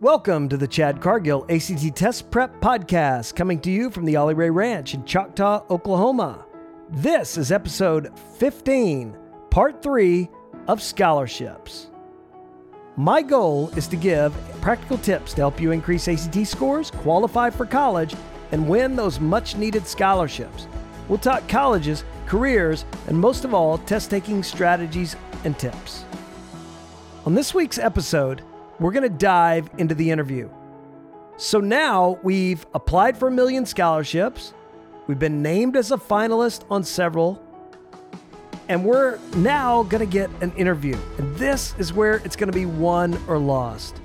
Welcome to the Chad Cargill ACT Test Prep Podcast, coming to you from the Ollie Ray Ranch in Choctaw, Oklahoma. This is episode 15, part three of scholarships. My goal is to give practical tips to help you increase ACT scores, qualify for college, and win those much needed scholarships. We'll talk colleges, careers, and most of all, test taking strategies and tips. On this week's episode, we're going to dive into the interview. So now we've applied for a million scholarships, we've been named as a finalist on several, and we're now going to get an interview. And this is where it's going to be won or lost.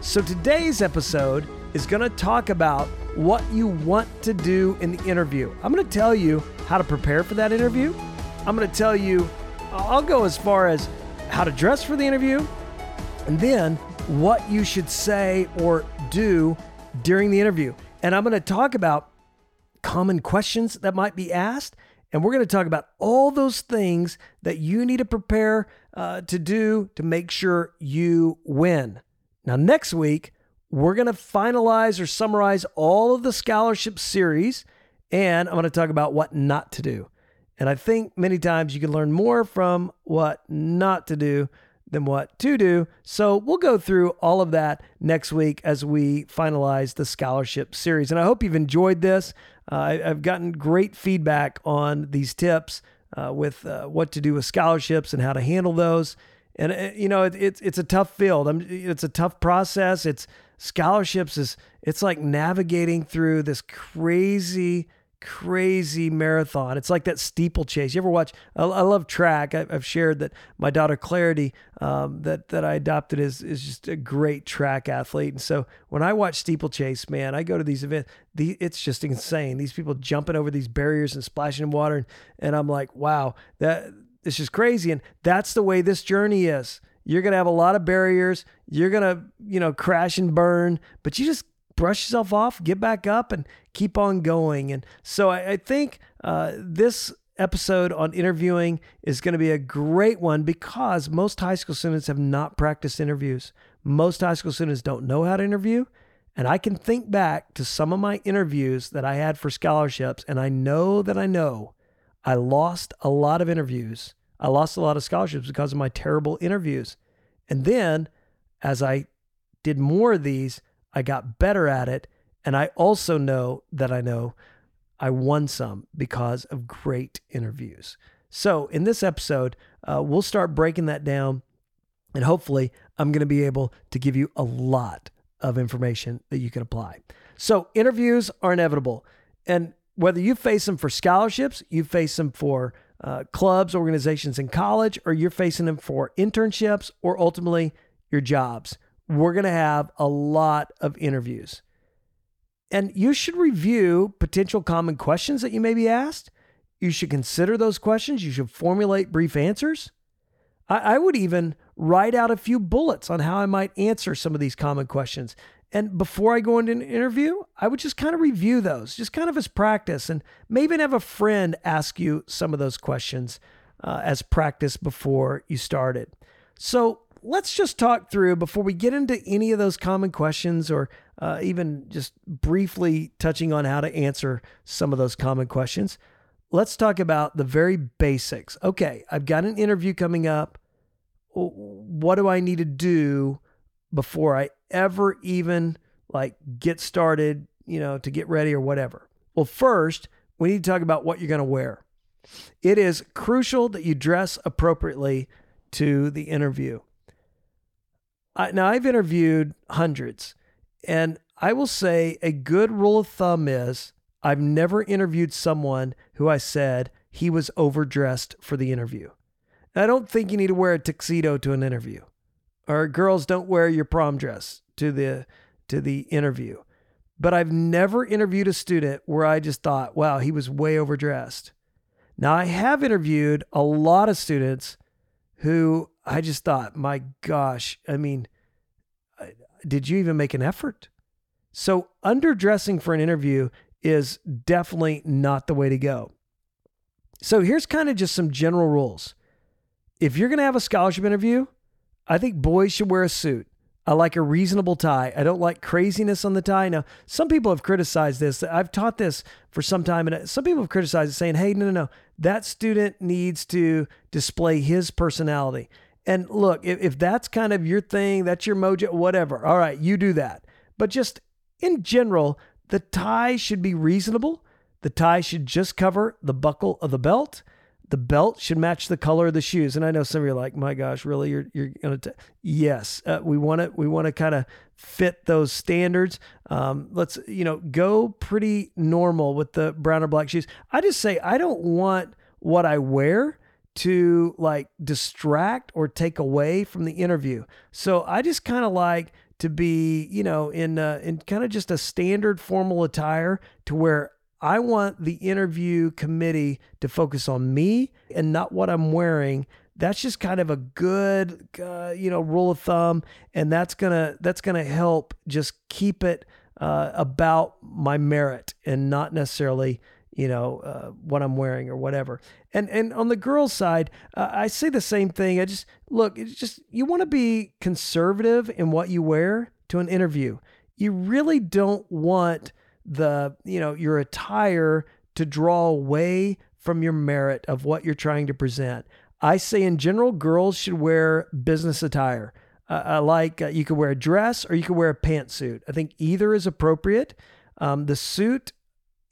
So today's episode is going to talk about what you want to do in the interview. I'm going to tell you how to prepare for that interview. I'm going to tell you, I'll go as far as how to dress for the interview, and then what you should say or do during the interview. And I'm going to talk about common questions that might be asked. And we're going to talk about all those things that you need to prepare uh, to do to make sure you win. Now, next week, we're going to finalize or summarize all of the scholarship series. And I'm going to talk about what not to do. And I think many times you can learn more from what not to do than what to do. So we'll go through all of that next week as we finalize the scholarship series. And I hope you've enjoyed this. Uh, I, have gotten great feedback on these tips uh, with uh, what to do with scholarships and how to handle those. And uh, you know, it, it's it's a tough field. I'm, it's a tough process. It's scholarships is it's like navigating through this crazy crazy marathon. It's like that steeplechase. You ever watch? I, I love track. I, have shared that my daughter Clarity, um, that that I adopted, is is just a great track athlete. And so when I watch steeplechase, man, I go to these events. The, it's just insane. These people jumping over these barriers and splashing in water, and, and I'm like, wow, that this is crazy. And that's the way this journey is. You're gonna have a lot of barriers. You're gonna, you know, crash and burn, but you just brush yourself off, get back up, and keep on going. And so I, I think uh, this episode on interviewing is going to be a great one because most high school students have not practiced interviews. Most high school students don't know how to interview. And I can think back to some of my interviews that I had for scholarships, and I know that I know I lost a lot of interviews. I lost a lot of scholarships because of my terrible interviews. And then as I did more of these, I got better at it. And I also know that I know I won some because of great interviews. So, in this episode, uh, we'll start breaking that down. And hopefully, I'm going to be able to give you a lot of information that you can apply. So, interviews are inevitable. And whether you face them for scholarships, you face them for uh, clubs, organizations in college, or you're facing them for internships or ultimately your jobs we're going to have a lot of interviews. And you should review potential common questions that you may be asked. You should consider those questions. You should formulate brief answers. I, I, would even write out a few bullets on how I might answer some of these common questions. And before I go into an interview, I would just kind of review those, just kind of as practice, and maybe even have a friend ask you some of those questions uh, as practice before you started. So let's just talk through before we get into any of those common questions or uh, even just briefly touching on how to answer some of those common questions. Let's talk about the very basics. Okay, I've got an interview coming up. What do I need to do before I ever even like get started, you know, to get ready or whatever? Well, first, we need to talk about what you're going to wear. It is crucial that you dress appropriately to the interview. I, now, I've interviewed hundreds, and I will say a good rule of thumb is I've never interviewed someone who I said he was overdressed for the interview. I don't think you need to wear a tuxedo to an interview, or girls don't wear your prom dress to the to the interview. But I've never interviewed a student where I just thought, wow, he was way overdressed. Now, I have interviewed a lot of students who I just thought, my gosh, I mean, did you even make an effort? So, underdressing for an interview is definitely not the way to go. So, here's kind of just some general rules. If you're going to have a scholarship interview, I think boys should wear a suit. I like a reasonable tie. I don't like craziness on the tie. Now, some people have criticized this. I've taught this for some time, and uh, some people have criticized it, saying, hey, no, no, no, that student needs to display his personality. And look, if, if that's kind of your thing, that's your mojo, whatever, all right, you do that. But just in general, the tie should be reasonable. The tie should just cover the buckle of the belt. The belt should match the color of the shoes. And I know some of you are like, my gosh, really? You're, you're to, yes, uh, we want to, we want to kind of fit those standards. Um, let's, you know, go pretty normal with the brown or black shoes. I just say, I don't want what I wear to like distract or take away from the interview. So I just kind of like to be, you know, in uh, in kind of just a standard formal attire to where I want the interview committee to focus on me and not what I'm wearing. That's just kind of a good, uh, you know, rule of thumb, and that's gonna that's gonna help just keep it uh, about my merit and not necessarily you know uh, what I'm wearing or whatever. And and on the girls' side, uh, I say the same thing. I just look, it's just you want to be conservative in what you wear to an interview. You really don't want the you know your attire to draw away from your merit of what you're trying to present. I say in general, girls should wear business attire. Uh, I like uh, you could wear a dress or you could wear a pantsuit. I think either is appropriate. Um, the suit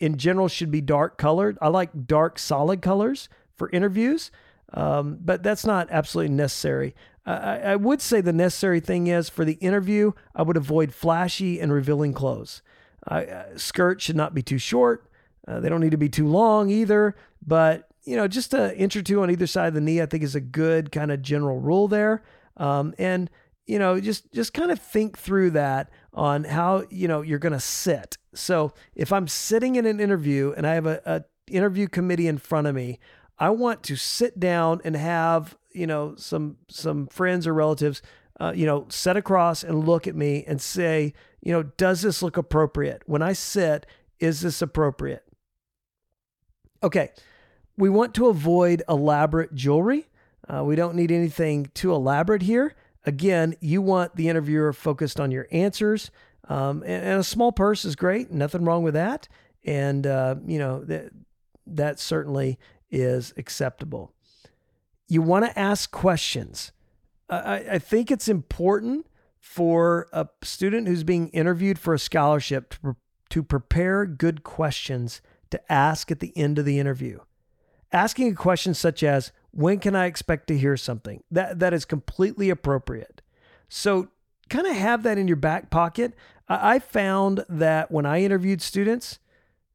in general should be dark colored. I like dark solid colors for interviews, um, but that's not absolutely necessary. I, I would say the necessary thing is for the interview, I would avoid flashy and revealing clothes. Uh, skirts should not be too short. Uh, they don't need to be too long either. But you know, just an inch or two on either side of the knee, I think is a good kind of general rule there. Um, and you know, just just kind of think through that on how you know you're going to sit. So if I'm sitting in an interview and I have a, a interview committee in front of me, I want to sit down and have you know some some friends or relatives uh, you know, set across and look at me and say, you know, does this look appropriate? When I sit, is this appropriate? Okay, we want to avoid elaborate jewelry. Uh, we don't need anything too elaborate here. Again, you want the interviewer focused on your answers. Um, and, and, a small purse is great, nothing wrong with that. And, uh, you know, that, that certainly is acceptable. You want to ask questions. I, I think it's important for a student who's being interviewed for a scholarship to, pre- to prepare good questions to ask at the end of the interview. Asking a question such as, when can I expect to hear something? That, that is completely appropriate. So, kind of have that in your back pocket. I, found that when I interviewed students,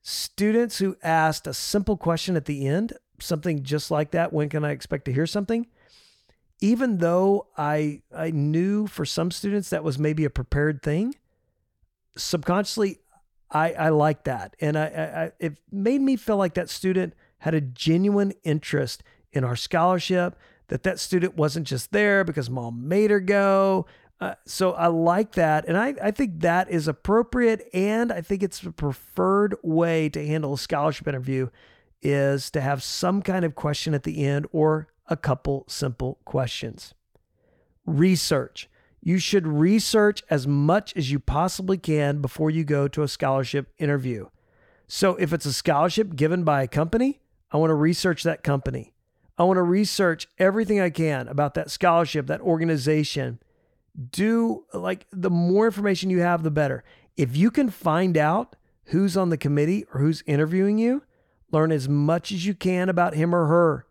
students who asked a simple question at the end, something just like that, when can I expect to hear something? even though I I knew for some students that was maybe a prepared thing, subconsciously I I like that, and I, I it made me feel like that student had a genuine interest in our scholarship. That that student wasn't just there because mom made her go. Uh, so I like that, and I I think that is appropriate, and I think it's the preferred way to handle a scholarship interview is to have some kind of question at the end or a couple simple questions. Research. You should research as much as you possibly can before you go to a scholarship interview. So, if it's a scholarship given by a company, I want to research that company. I want to research everything I can about that scholarship, that organization. Do like the more information you have, the better. If you can find out who's on the committee or who's interviewing you, learn as much as you can about him or her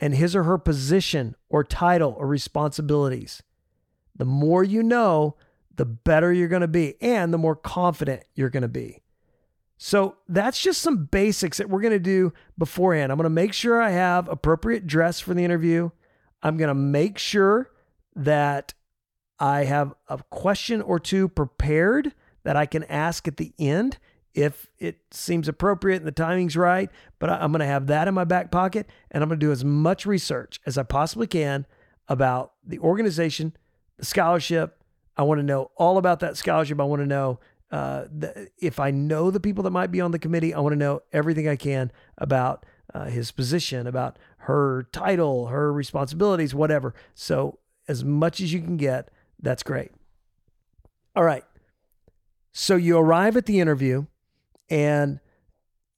and his or her position or title or responsibilities. The more you know, the better you're going to be and the more confident you're going to be. So that's just some basics that we're going to do beforehand. I'm going to make sure I have appropriate dress for the interview. I'm going to make sure that I have a question or two prepared that I can ask at the end if it seems appropriate and the timing's right. But I'm going to have that in my back pocket and I'm going to do as much research as I possibly can about the organization, the scholarship. I want to know all about that scholarship. I want to know uh, the, if I know the people that might be on the committee, I want to know everything I can about uh, his position, about her title, her responsibilities, whatever. So, as much as you can get, that's great. All right. So you arrive at the interview and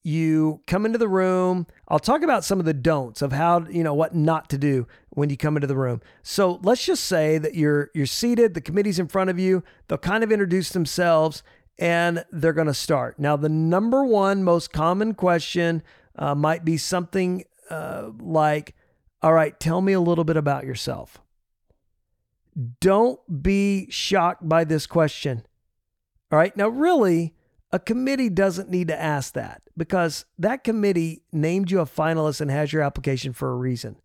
you come into the room. I'll talk about some of the don'ts of how, you know, what not to do when you come into the room. So let's just say that you're you're seated, the committee's in front of you, they'll kind of introduce themselves and they're going to start. Now, the number one most common question uh, might be something uh, like, All right, tell me a little bit about yourself. Don't be shocked by this question. All right, now, really, a committee doesn't need to ask that because that committee named you a finalist and has your application for a reason.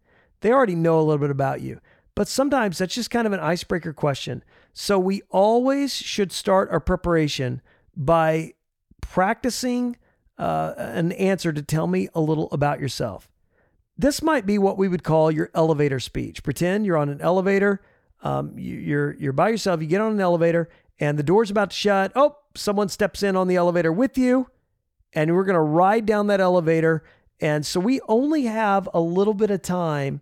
They already know a little bit about you. But sometimes that's just kind of an icebreaker question. So we always should start our preparation by practicing uh, an answer to tell me a little about yourself. This might be what we would call your elevator speech. Pretend you're on an elevator. Um, you, you're you're by yourself. You get on an elevator, and the door's about to shut. Oh, someone steps in on the elevator with you, and we're to ride down that elevator. And so we only have a little bit of time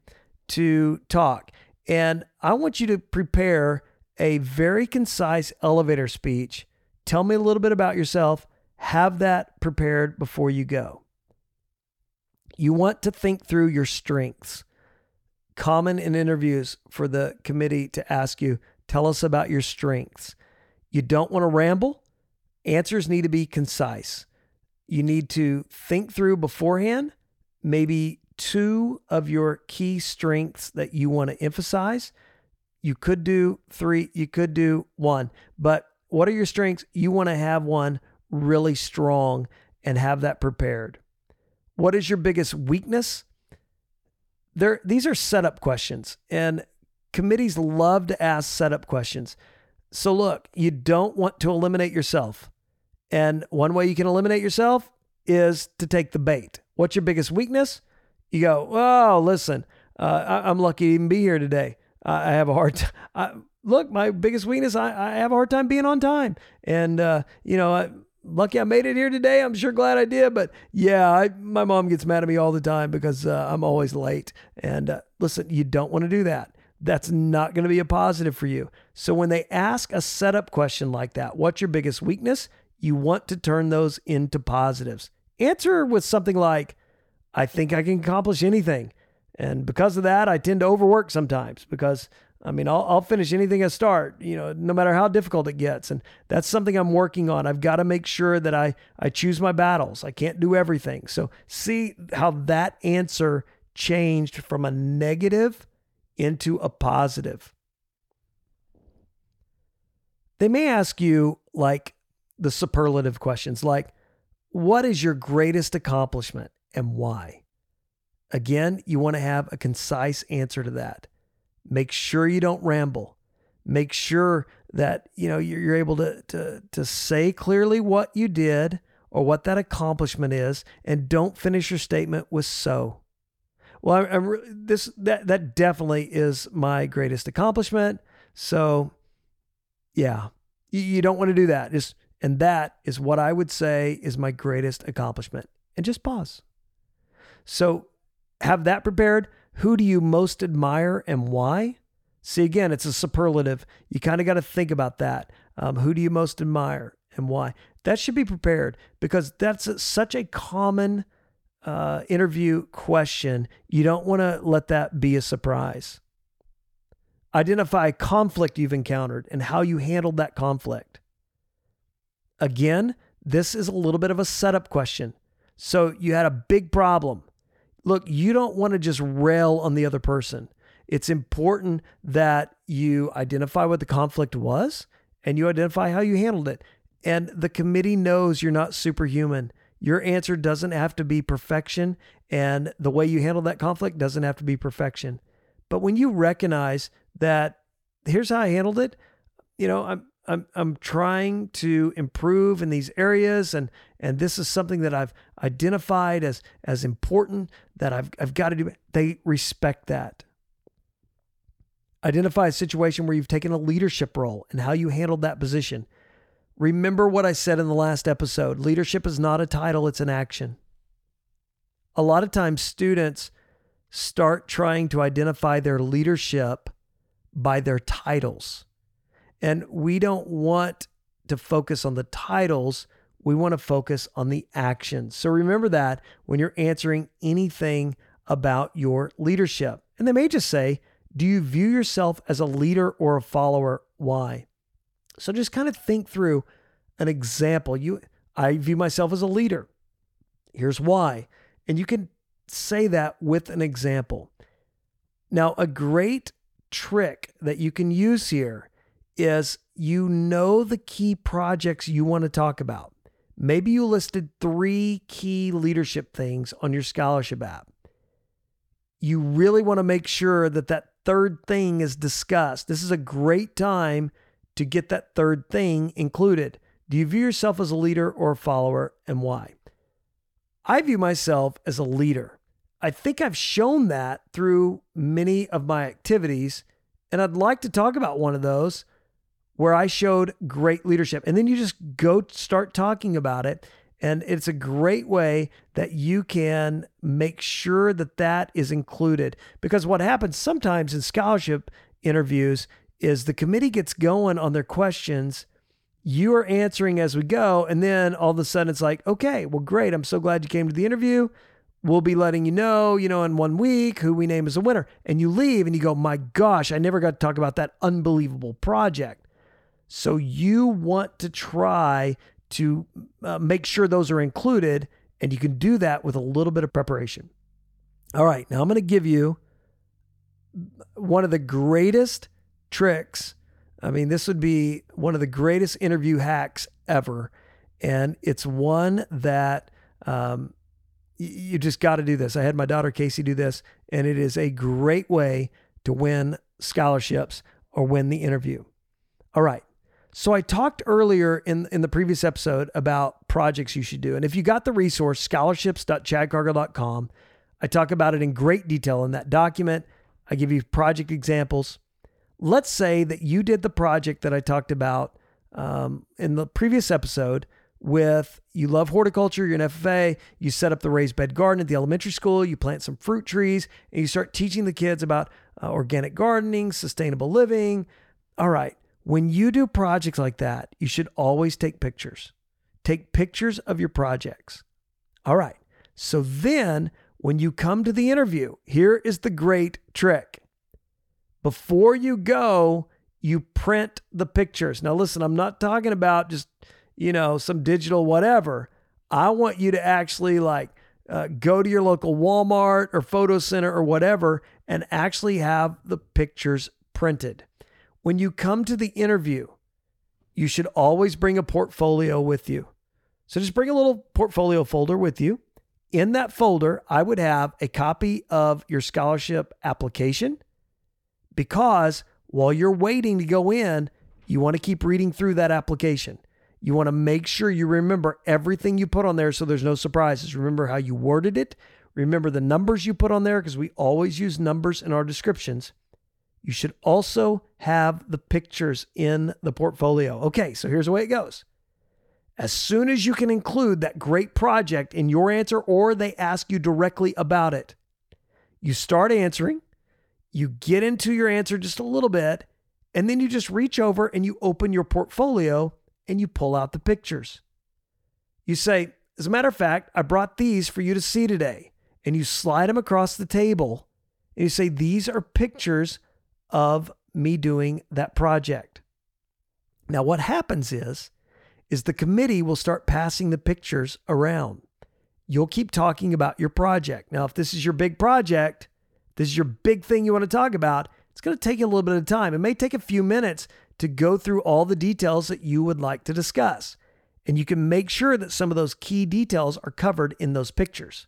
to talk. And I want you to prepare a very concise elevator speech. Tell me a little bit about yourself. Have that prepared before you go. You want to think through your strengths. Common in interviews for the committee to ask you, tell us about your strengths. You don't want to ramble. Answers need to be concise. You need to think through beforehand, maybe two of your key strengths that you want to emphasize. You could do three, you could do one, but what are your strengths? You want to have one really strong and have that prepared. What is your biggest weakness? There, these are setup questions, and committees love to ask setup questions. So, look, you don't want to eliminate yourself. And one way you can eliminate yourself is to take the bait. What's your biggest weakness? You go, oh, listen, uh, I, am lucky to even be here today. I, I have a hard time. look, my biggest weakness, I, I have a hard time being on time. And, uh, you know, I, lucky I made it here today. I'm sure glad I did. But yeah, I, my mom gets mad at me all the time because uh, I'm always late. And uh, listen, you don't want to do that that's not going to be a positive for you. So when they ask a setup question like that, what's your biggest weakness? You want to turn those into positives. Answer with something like, I think I can accomplish anything. And because of that, I tend to overwork sometimes because I mean, I'll, I'll finish anything I start, you know, no matter how difficult it gets. And that's something I'm working on. I've got to make sure that I, I choose my battles. I can't do everything. So see how that answer changed from a negative into a positive. They may ask you, like, the superlative questions, like, what is your greatest accomplishment and why? Again, you want to have a concise answer to that. Make sure you don't ramble. Make sure that you know you're able to to to say clearly what you did or what that accomplishment is, and don't finish your statement with so. Well, I, am this that that definitely is my greatest accomplishment. So, yeah, you, you don't want to do that. Just and that is what I would say is my greatest accomplishment. And just pause. So, have that prepared. Who do you most admire and why? See, again, it's a superlative. You kind of got to think about that. Um, who do you most admire and why? That should be prepared because that's such a common uh, interview question, you don't want to let that be a surprise. Identify a conflict you've encountered and how you handled that conflict. Again, this is a little bit of a setup question. So you had a big problem. Look, you don't want to just rail on the other person. It's important that you identify what the conflict was and you identify how you handled it. And the committee knows you're not superhuman your answer doesn't have to be perfection, and the way you handle that conflict doesn't have to be perfection. But when you recognize that here's how I handled it, you know, I'm I'm I'm trying to improve in these areas and and this is something that I've identified as as important that I've I've got to do. They respect that. Identify a situation where you've taken a leadership role and how you handled that position. Remember what I said in the last episode leadership is not a title, it's an action. A lot of times, students start trying to identify their leadership by their titles. And we don't want to focus on the titles. We want to focus on the actions. So remember that when you're answering anything about your leadership. And they may just say, Do you view yourself as a leader or a follower? Why? So just kind of think through an example. You I view myself as a leader. Here's why. And you can say that with an example. Now, a great trick that you can use here is you know the key projects you want to talk about. Maybe you listed three key leadership things on your scholarship app. You really want to make sure that that third thing is discussed. This is a great time to get that third thing included. Do you view yourself as a leader or a follower and why? I view myself as a leader. I think I've shown that through many of my activities, and I'd like to talk about one of those where I showed great leadership. And then you just go start talking about it. And it's a great way that you can make sure that that is included. Because what happens sometimes in scholarship interviews is the committee gets going on their questions. You are answering as we go. And then all of a sudden it's like, okay, well, great. I'm so glad you came to the interview. We'll be letting you know, you know, in one week who we name as a winner. And you leave and you go, my gosh, I never got to talk about that unbelievable project. So you want to try to uh, make sure those are included. And you can do that with a little bit of preparation. All right. Now I'm going to give you one of the greatest tricks. I mean, this would be one of the greatest interview hacks ever. And it's one that um, you just got to do this. I had my daughter Casey do this, and it is a great way to win scholarships or win the interview. All right. So I talked earlier in in the previous episode about projects you should do. And if you got the resource scholarships.chadcargill.com, I talk about it in great detail in that document. I give you project examples let's say that you did the project that I talked about um, in the previous episode with you love horticulture, you're an FFA, you set up the raised bed garden at the elementary school, you plant some fruit trees, and you start teaching the kids about uh, organic gardening, sustainable living. All right, when you do projects like that, you should always take pictures. Take pictures of your projects. All right, so then when you come to the interview, here is the great trick before you go, you print the pictures. Now, listen, I'm not talking about just, you know, some digital whatever. I want you to actually like uh, go to your local Walmart or photo center or whatever and actually have the pictures printed. When you come to the interview, you should always bring a portfolio with you. So just bring a little portfolio folder with you. In that folder, I would have a copy of your scholarship application because while you're waiting to go in, you want to keep reading through that application. You want to make sure you remember everything you put on there so there's no surprises. Remember how you worded it. Remember the numbers you put on there because we always use numbers in our descriptions. You should also have the pictures in the portfolio. Okay, so here's the way it goes. As soon as you can include that great project in your answer or they ask you directly about it, you start answering you get into your answer just a little bit, and then you just reach over and you open your portfolio and you pull out the pictures. You say, as a matter of fact, I brought these for you to see today. And you slide them across the table and you say, these are pictures of me doing that project. Now, what happens is, is the committee will start passing the pictures around. You'll keep talking about your project. Now, if this is your big project, this is your big thing you want to talk about, it's going to take you a little bit of time. It may take a few minutes to go through all the details that you would like to discuss. And you can make sure that some of those key details are covered in those pictures.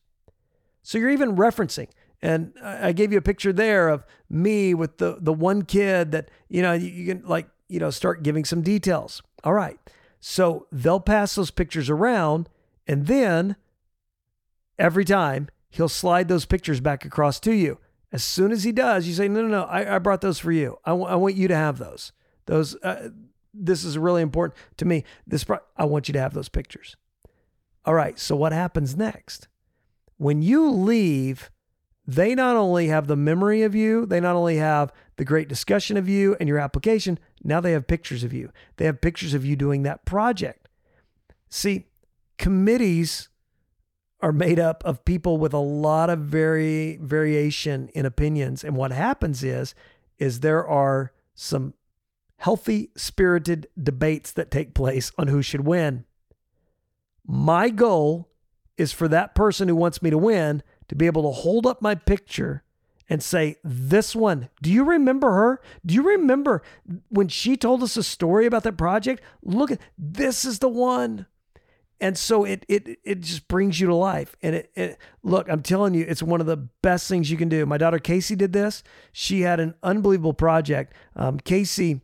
So you're even referencing. And I gave you a picture there of me with the the one kid that, you know, you can like, you know, start giving some details. All right. So they'll pass those pictures around and then every time he'll slide those pictures back across to you. As soon as he does, you say, no, no, no, I, I brought those for you. I, w- I want you to have those. Those, uh, this is really important to me. This, pro- I want you to have those pictures. All right. So what happens next? When you leave, they not only have the memory of you, they not only have the great discussion of you and your application. Now they have pictures of you. They have pictures of you doing that project. See, committees are made up of people with a lot of very variation in opinions and what happens is is there are some healthy spirited debates that take place on who should win my goal is for that person who wants me to win to be able to hold up my picture and say, This one, do you remember her? Do you remember when she told us a story about that project? Look at this is the one. And so it it it just brings you to life. And it, it look, I'm telling you, it's one of the best things you can do. My daughter Casey did this. She had an unbelievable project. Um, Casey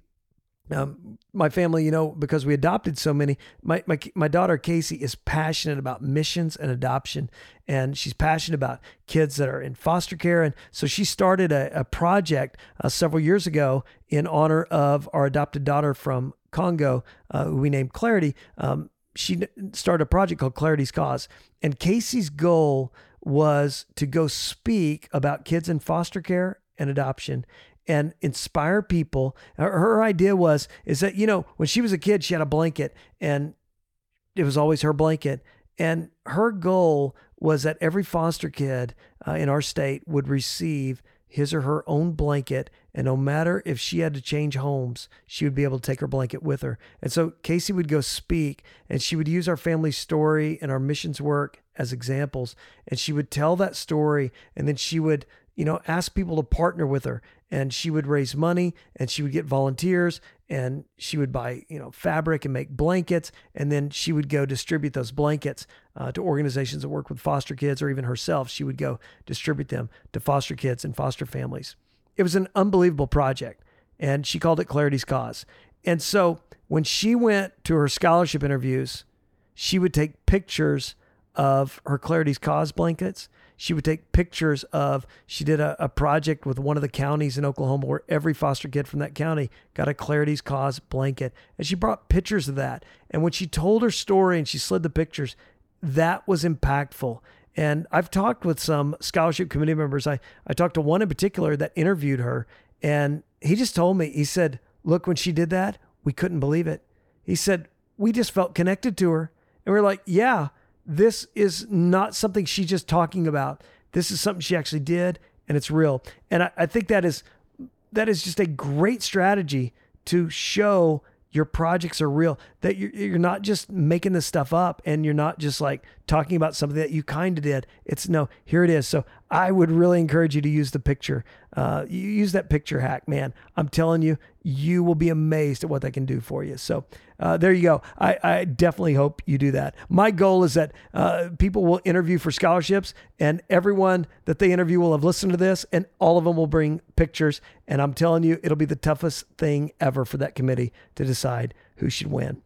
um, my family, you know, because we adopted so many, my, my, my daughter Casey is passionate about missions and adoption. And she's passionate about kids that are in foster care. And so she started a, a project uh, several years ago in honor of our adopted daughter from Congo, uh, who we named Clarity. Um, she started a project called Clarity's Cause. And Casey's goal was to go speak about kids in foster care and adoption and inspire people. Her, idea was is that you know when she was a kid she had a blanket and it was always her blanket and her goal was that every foster kid uh, in our state would receive his or her own blanket and no matter if she had to change homes she would be able to take her blanket with her and so casey would go speak and she would use our family story and our missions work as examples and she would tell that story and then she would you know ask people to partner with her. And she would raise money and she would get volunteers and she would buy you know fabric and make blankets and then she would go distribute those blankets uh, to organizations that work with foster kids or even herself she would go distribute them to foster kids and foster families. It was an unbelievable project and she called it clarity's cause. And so when she went to her scholarship interviews she would take pictures of her clarity's cause blankets she would take pictures of, she did a, a project with one of the counties in Oklahoma where every foster kid from that county got a Clarity's Cause blanket. And she brought pictures of that. And when she told her story and she slid the pictures, that was impactful. And I've talked with some scholarship committee members. I, I talked to one in particular that interviewed her, and he just told me, he said, Look, when she did that, we couldn't believe it. He said, We just felt connected to her. And we are like, Yeah, this is not something she's just talking about. This is something she actually did, and it's real. And I, I think that is that is just a great strategy to show your projects are real that you're, you're not just making this stuff up and you're not just like talking about something that you kind of did it's no here it is so i would really encourage you to use the picture uh, you use that picture hack man i'm telling you you will be amazed at what that can do for you so uh, there you go. I, I, definitely hope you do that. My goal is that uh, people will interview for scholarships, and everyone that they interview will have listened to this, and all of them will bring pictures. And I'm telling you, it'll be the toughest thing ever for that committee to decide who should win.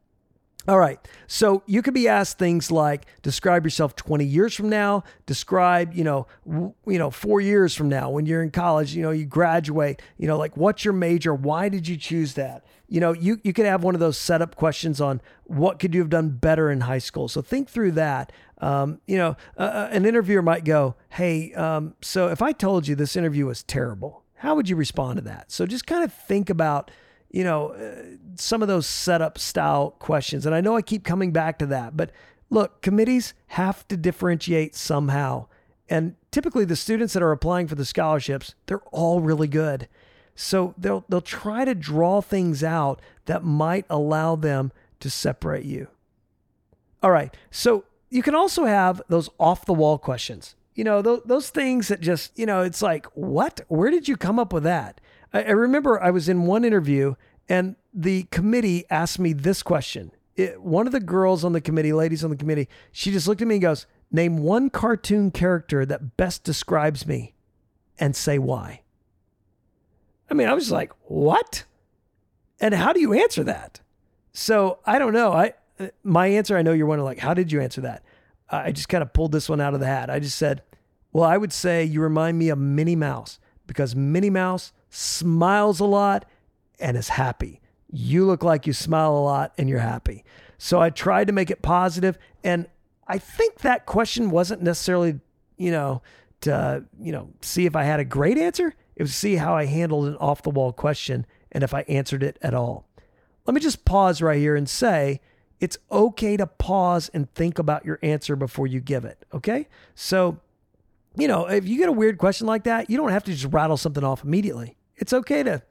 All right. So you could be asked things like describe yourself 20 years from now, describe, you know, w- you know, 4 years from now when you're in college, you know, you graduate, you know, like what's your major? Why did you choose that? You know, you you could have one of those setup questions on what could you have done better in high school. So think through that. Um, you know, uh, an interviewer might go, "Hey, um, so if I told you this interview was terrible, how would you respond to that?" So just kind of think about you know, uh, some of those setup style questions. And I know I keep coming back to that, but look, committees have to differentiate somehow. And typically the students that are applying for the scholarships, they're all really good. So they'll they'll try to draw things out that might allow them to separate you. All right. So you can also have those off the wall questions. You know, those, those things that just, you know, it's like, what? Where did you come up with that? I, I remember I was in one interview and the committee asked me this question. It, one of the girls on the committee, ladies on the committee, she just looked at me and goes, Name one cartoon character that best describes me and say why. I mean, I was like, What? And how do you answer that? So I don't know. I my answer, I know you're wondering, like, how did you answer that? I just kind of pulled this one out of the hat. I just said, well, I would say you remind me of Minnie Mouse because Minnie Mouse smiles a lot and is happy. You look like you smile a lot and you're happy. So I tried to make it positive, and I think that question wasn't necessarily, you know, to you know see if I had a great answer. It was see how I handled an off the wall question and if I answered it at all. Let me just pause right here and say it's okay to pause and think about your answer before you give it. Okay. So, you know, if you get a weird question like that, you don't have to just rattle something off immediately. It's okay to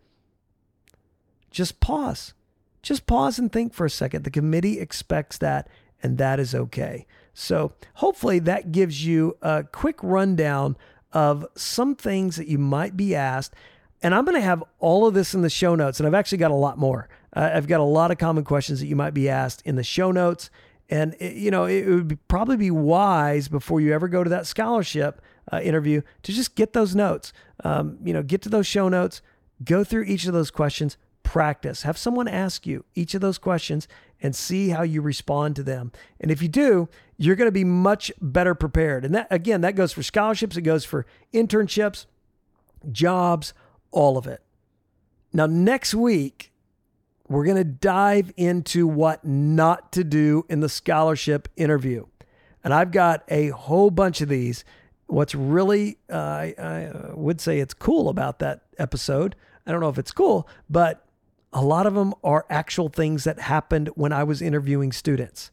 just pause. Just pause and think for a second. The committee expects that, and that is okay. So, hopefully, that gives you a quick rundown of some things that you might be asked. And I'm going to have all of this in the show notes, and I've actually got a lot more. Uh, I've got a lot of common questions that you might be asked in the show notes. And, it, you know, it, would be, probably be wise before you ever go to that scholarship uh, interview to just get those notes. Um, you know, get to those show notes, go through each of those questions, practice. Have someone ask you each of those questions and see how you respond to them. And if you do, you're going to be much better prepared. And that, again, that goes for scholarships, it goes for internships, jobs, all of it. Now, next week, we're going to dive into what not to do in the scholarship interview. And I've got a whole bunch of these. What's really, uh, I, I would say it's cool about that episode. I don't know if it's cool, but a lot of them are actual things that happened when I was interviewing students.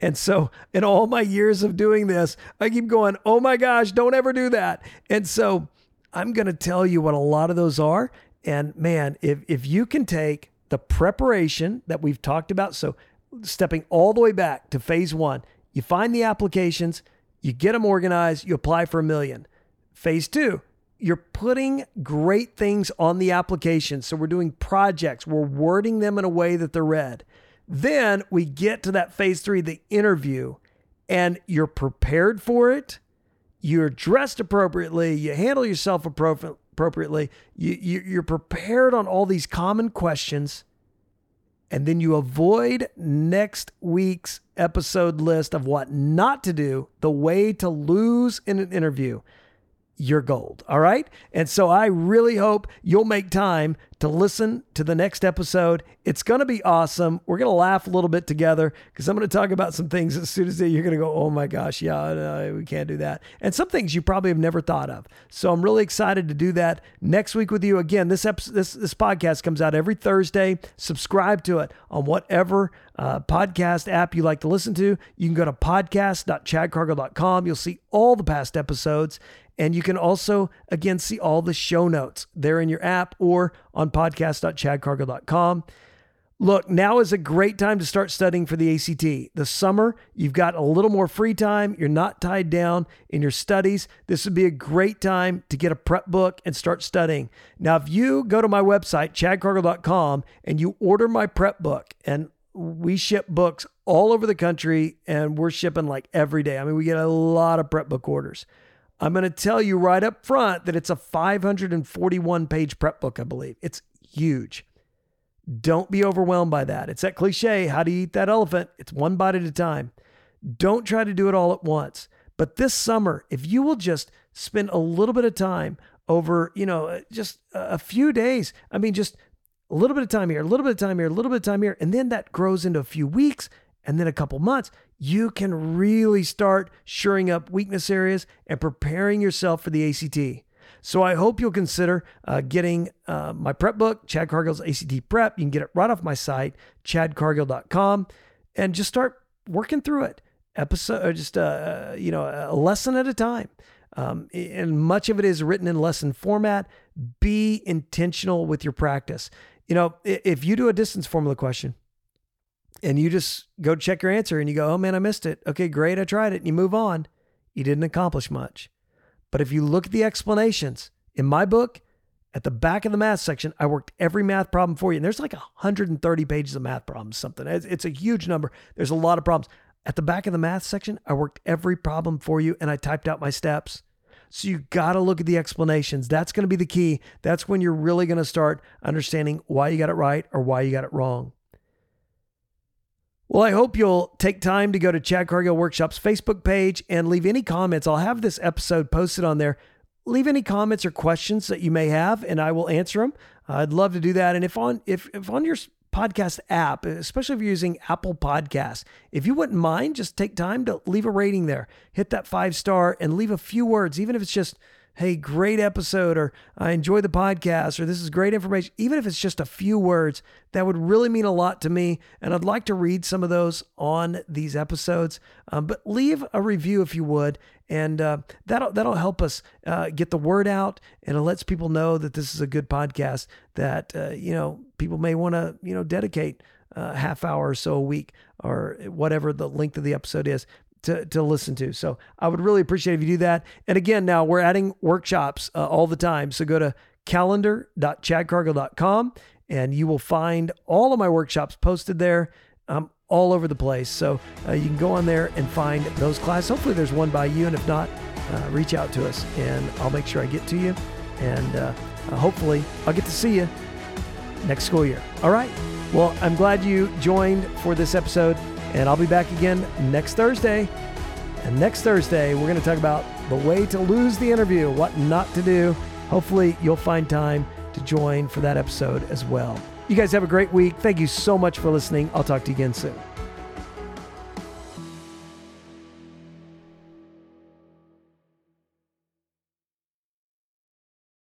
And so, in all my years of doing this, I keep going, oh my gosh, don't ever do that. And so, I'm going to tell you what a lot of those are. And man, if, if you can take the preparation that we've talked about, so stepping all the way back to phase one, you find the applications, you get them organized, you apply for a million. Phase two, you're putting great things on the application. So we're doing projects, we're wording them in a way that they're read. Then we get to that phase three, the interview, and you're prepared for it. You're dressed appropriately. You handle yourself appropriately. You, you're prepared on all these common questions. And then you avoid next week's episode list of what not to do, the way to lose in an interview your gold. All right. And so I really hope you'll make time to listen to the next episode. It's going to be awesome. We're going to laugh a little bit together because I'm going to talk about some things as soon as you're going to go, oh my gosh, yeah, no, we can't do that. And some things you probably have never thought of. So I'm really excited to do that next week with you. Again, this episode, this, this podcast comes out every Thursday. Subscribe to it on whatever uh, podcast app you like to listen to. You can go to podcast.chadcargill.com. You'll see all the past episodes. And you can also, again, see all the show notes there in your app or on podcast.chadcargill.com. Look, now is a great time to start studying for the ACT. The summer, you've got a little more free time. You're not tied down in your studies. This would be a great time to get a prep book and start studying. Now, if you go to my website, chadcargill.com, and you order my prep book, and we ship books all over the country, and we're shipping like every day. I mean, we get a lot of prep book orders. I'm going to tell you right up front that it's a 541 page prep book, I believe. It's huge. Don't be overwhelmed by that. It's that cliche how do you eat that elephant? It's one bite at a time. Don't try to do it all at once. But this summer, if you will just spend a little bit of time over, you know, uh, just a few days, I mean, just a little bit of time here, a little bit of time here, a little bit of time here, and then that grows into a few weeks and then a couple months, you can really start shoring up weakness areas and preparing yourself for the ACT. So I hope you'll consider uh, getting uh, my prep book, Chad Cargill's ACT Prep. You can get it right off my site, chadcargill.com, and just start working through it, episode, uh, just uh, you know, a lesson at a time. Um, and much of it is written in lesson format. Be intentional with your practice. You know, if you do a distance formula question, and you just go check your answer and you go, oh man, I missed it. Okay, great, I tried it. And you move on. You didn't accomplish much. But if you look at the explanations in my book, at the back of the math section, I worked every math problem for you. And there's like 130 pages of math problems, something. It's a huge number. There's a lot of problems. At the back of the math section, I worked every problem for you and I typed out my steps. So you got to look at the explanations. That's going to be the key. That's when you're really going to start understanding why you got it right or why you got it wrong. Well, I hope you'll take time to go to Chad Cargill Workshop's Facebook page and leave any comments. I'll have this episode posted on there. Leave any comments or questions that you may have, and I will answer them. I'd love to do that. And if on if, if on your podcast app, especially if you're using Apple Podcasts, if you wouldn't mind, just take time to leave a rating there. Hit that five star and leave a few words, even if it's just hey, great episode, or I enjoy the podcast, or this is great information, even if it's just a few words, that would really mean a lot to me. And I'd like to read some of those on these episodes. Um, but leave a review if you would. And uh, that'll that'll help us uh, get the word out, and it lets people know that this is a good podcast that uh, you know people may want to you know dedicate a half hour or so a week or whatever the length of the episode is to, to listen to. So I would really appreciate if you do that. And again, now we're adding workshops uh, all the time. So go to calendar.chadcargill.com and you will find all of my workshops posted there. Um, all over the place. So uh, you can go on there and find those classes. Hopefully, there's one by you. And if not, uh, reach out to us and I'll make sure I get to you. And uh, hopefully, I'll get to see you next school year. All right. Well, I'm glad you joined for this episode. And I'll be back again next Thursday. And next Thursday, we're going to talk about the way to lose the interview, what not to do. Hopefully, you'll find time to join for that episode as well. You guys have a great week. Thank you so much for listening. I'll talk to you again soon.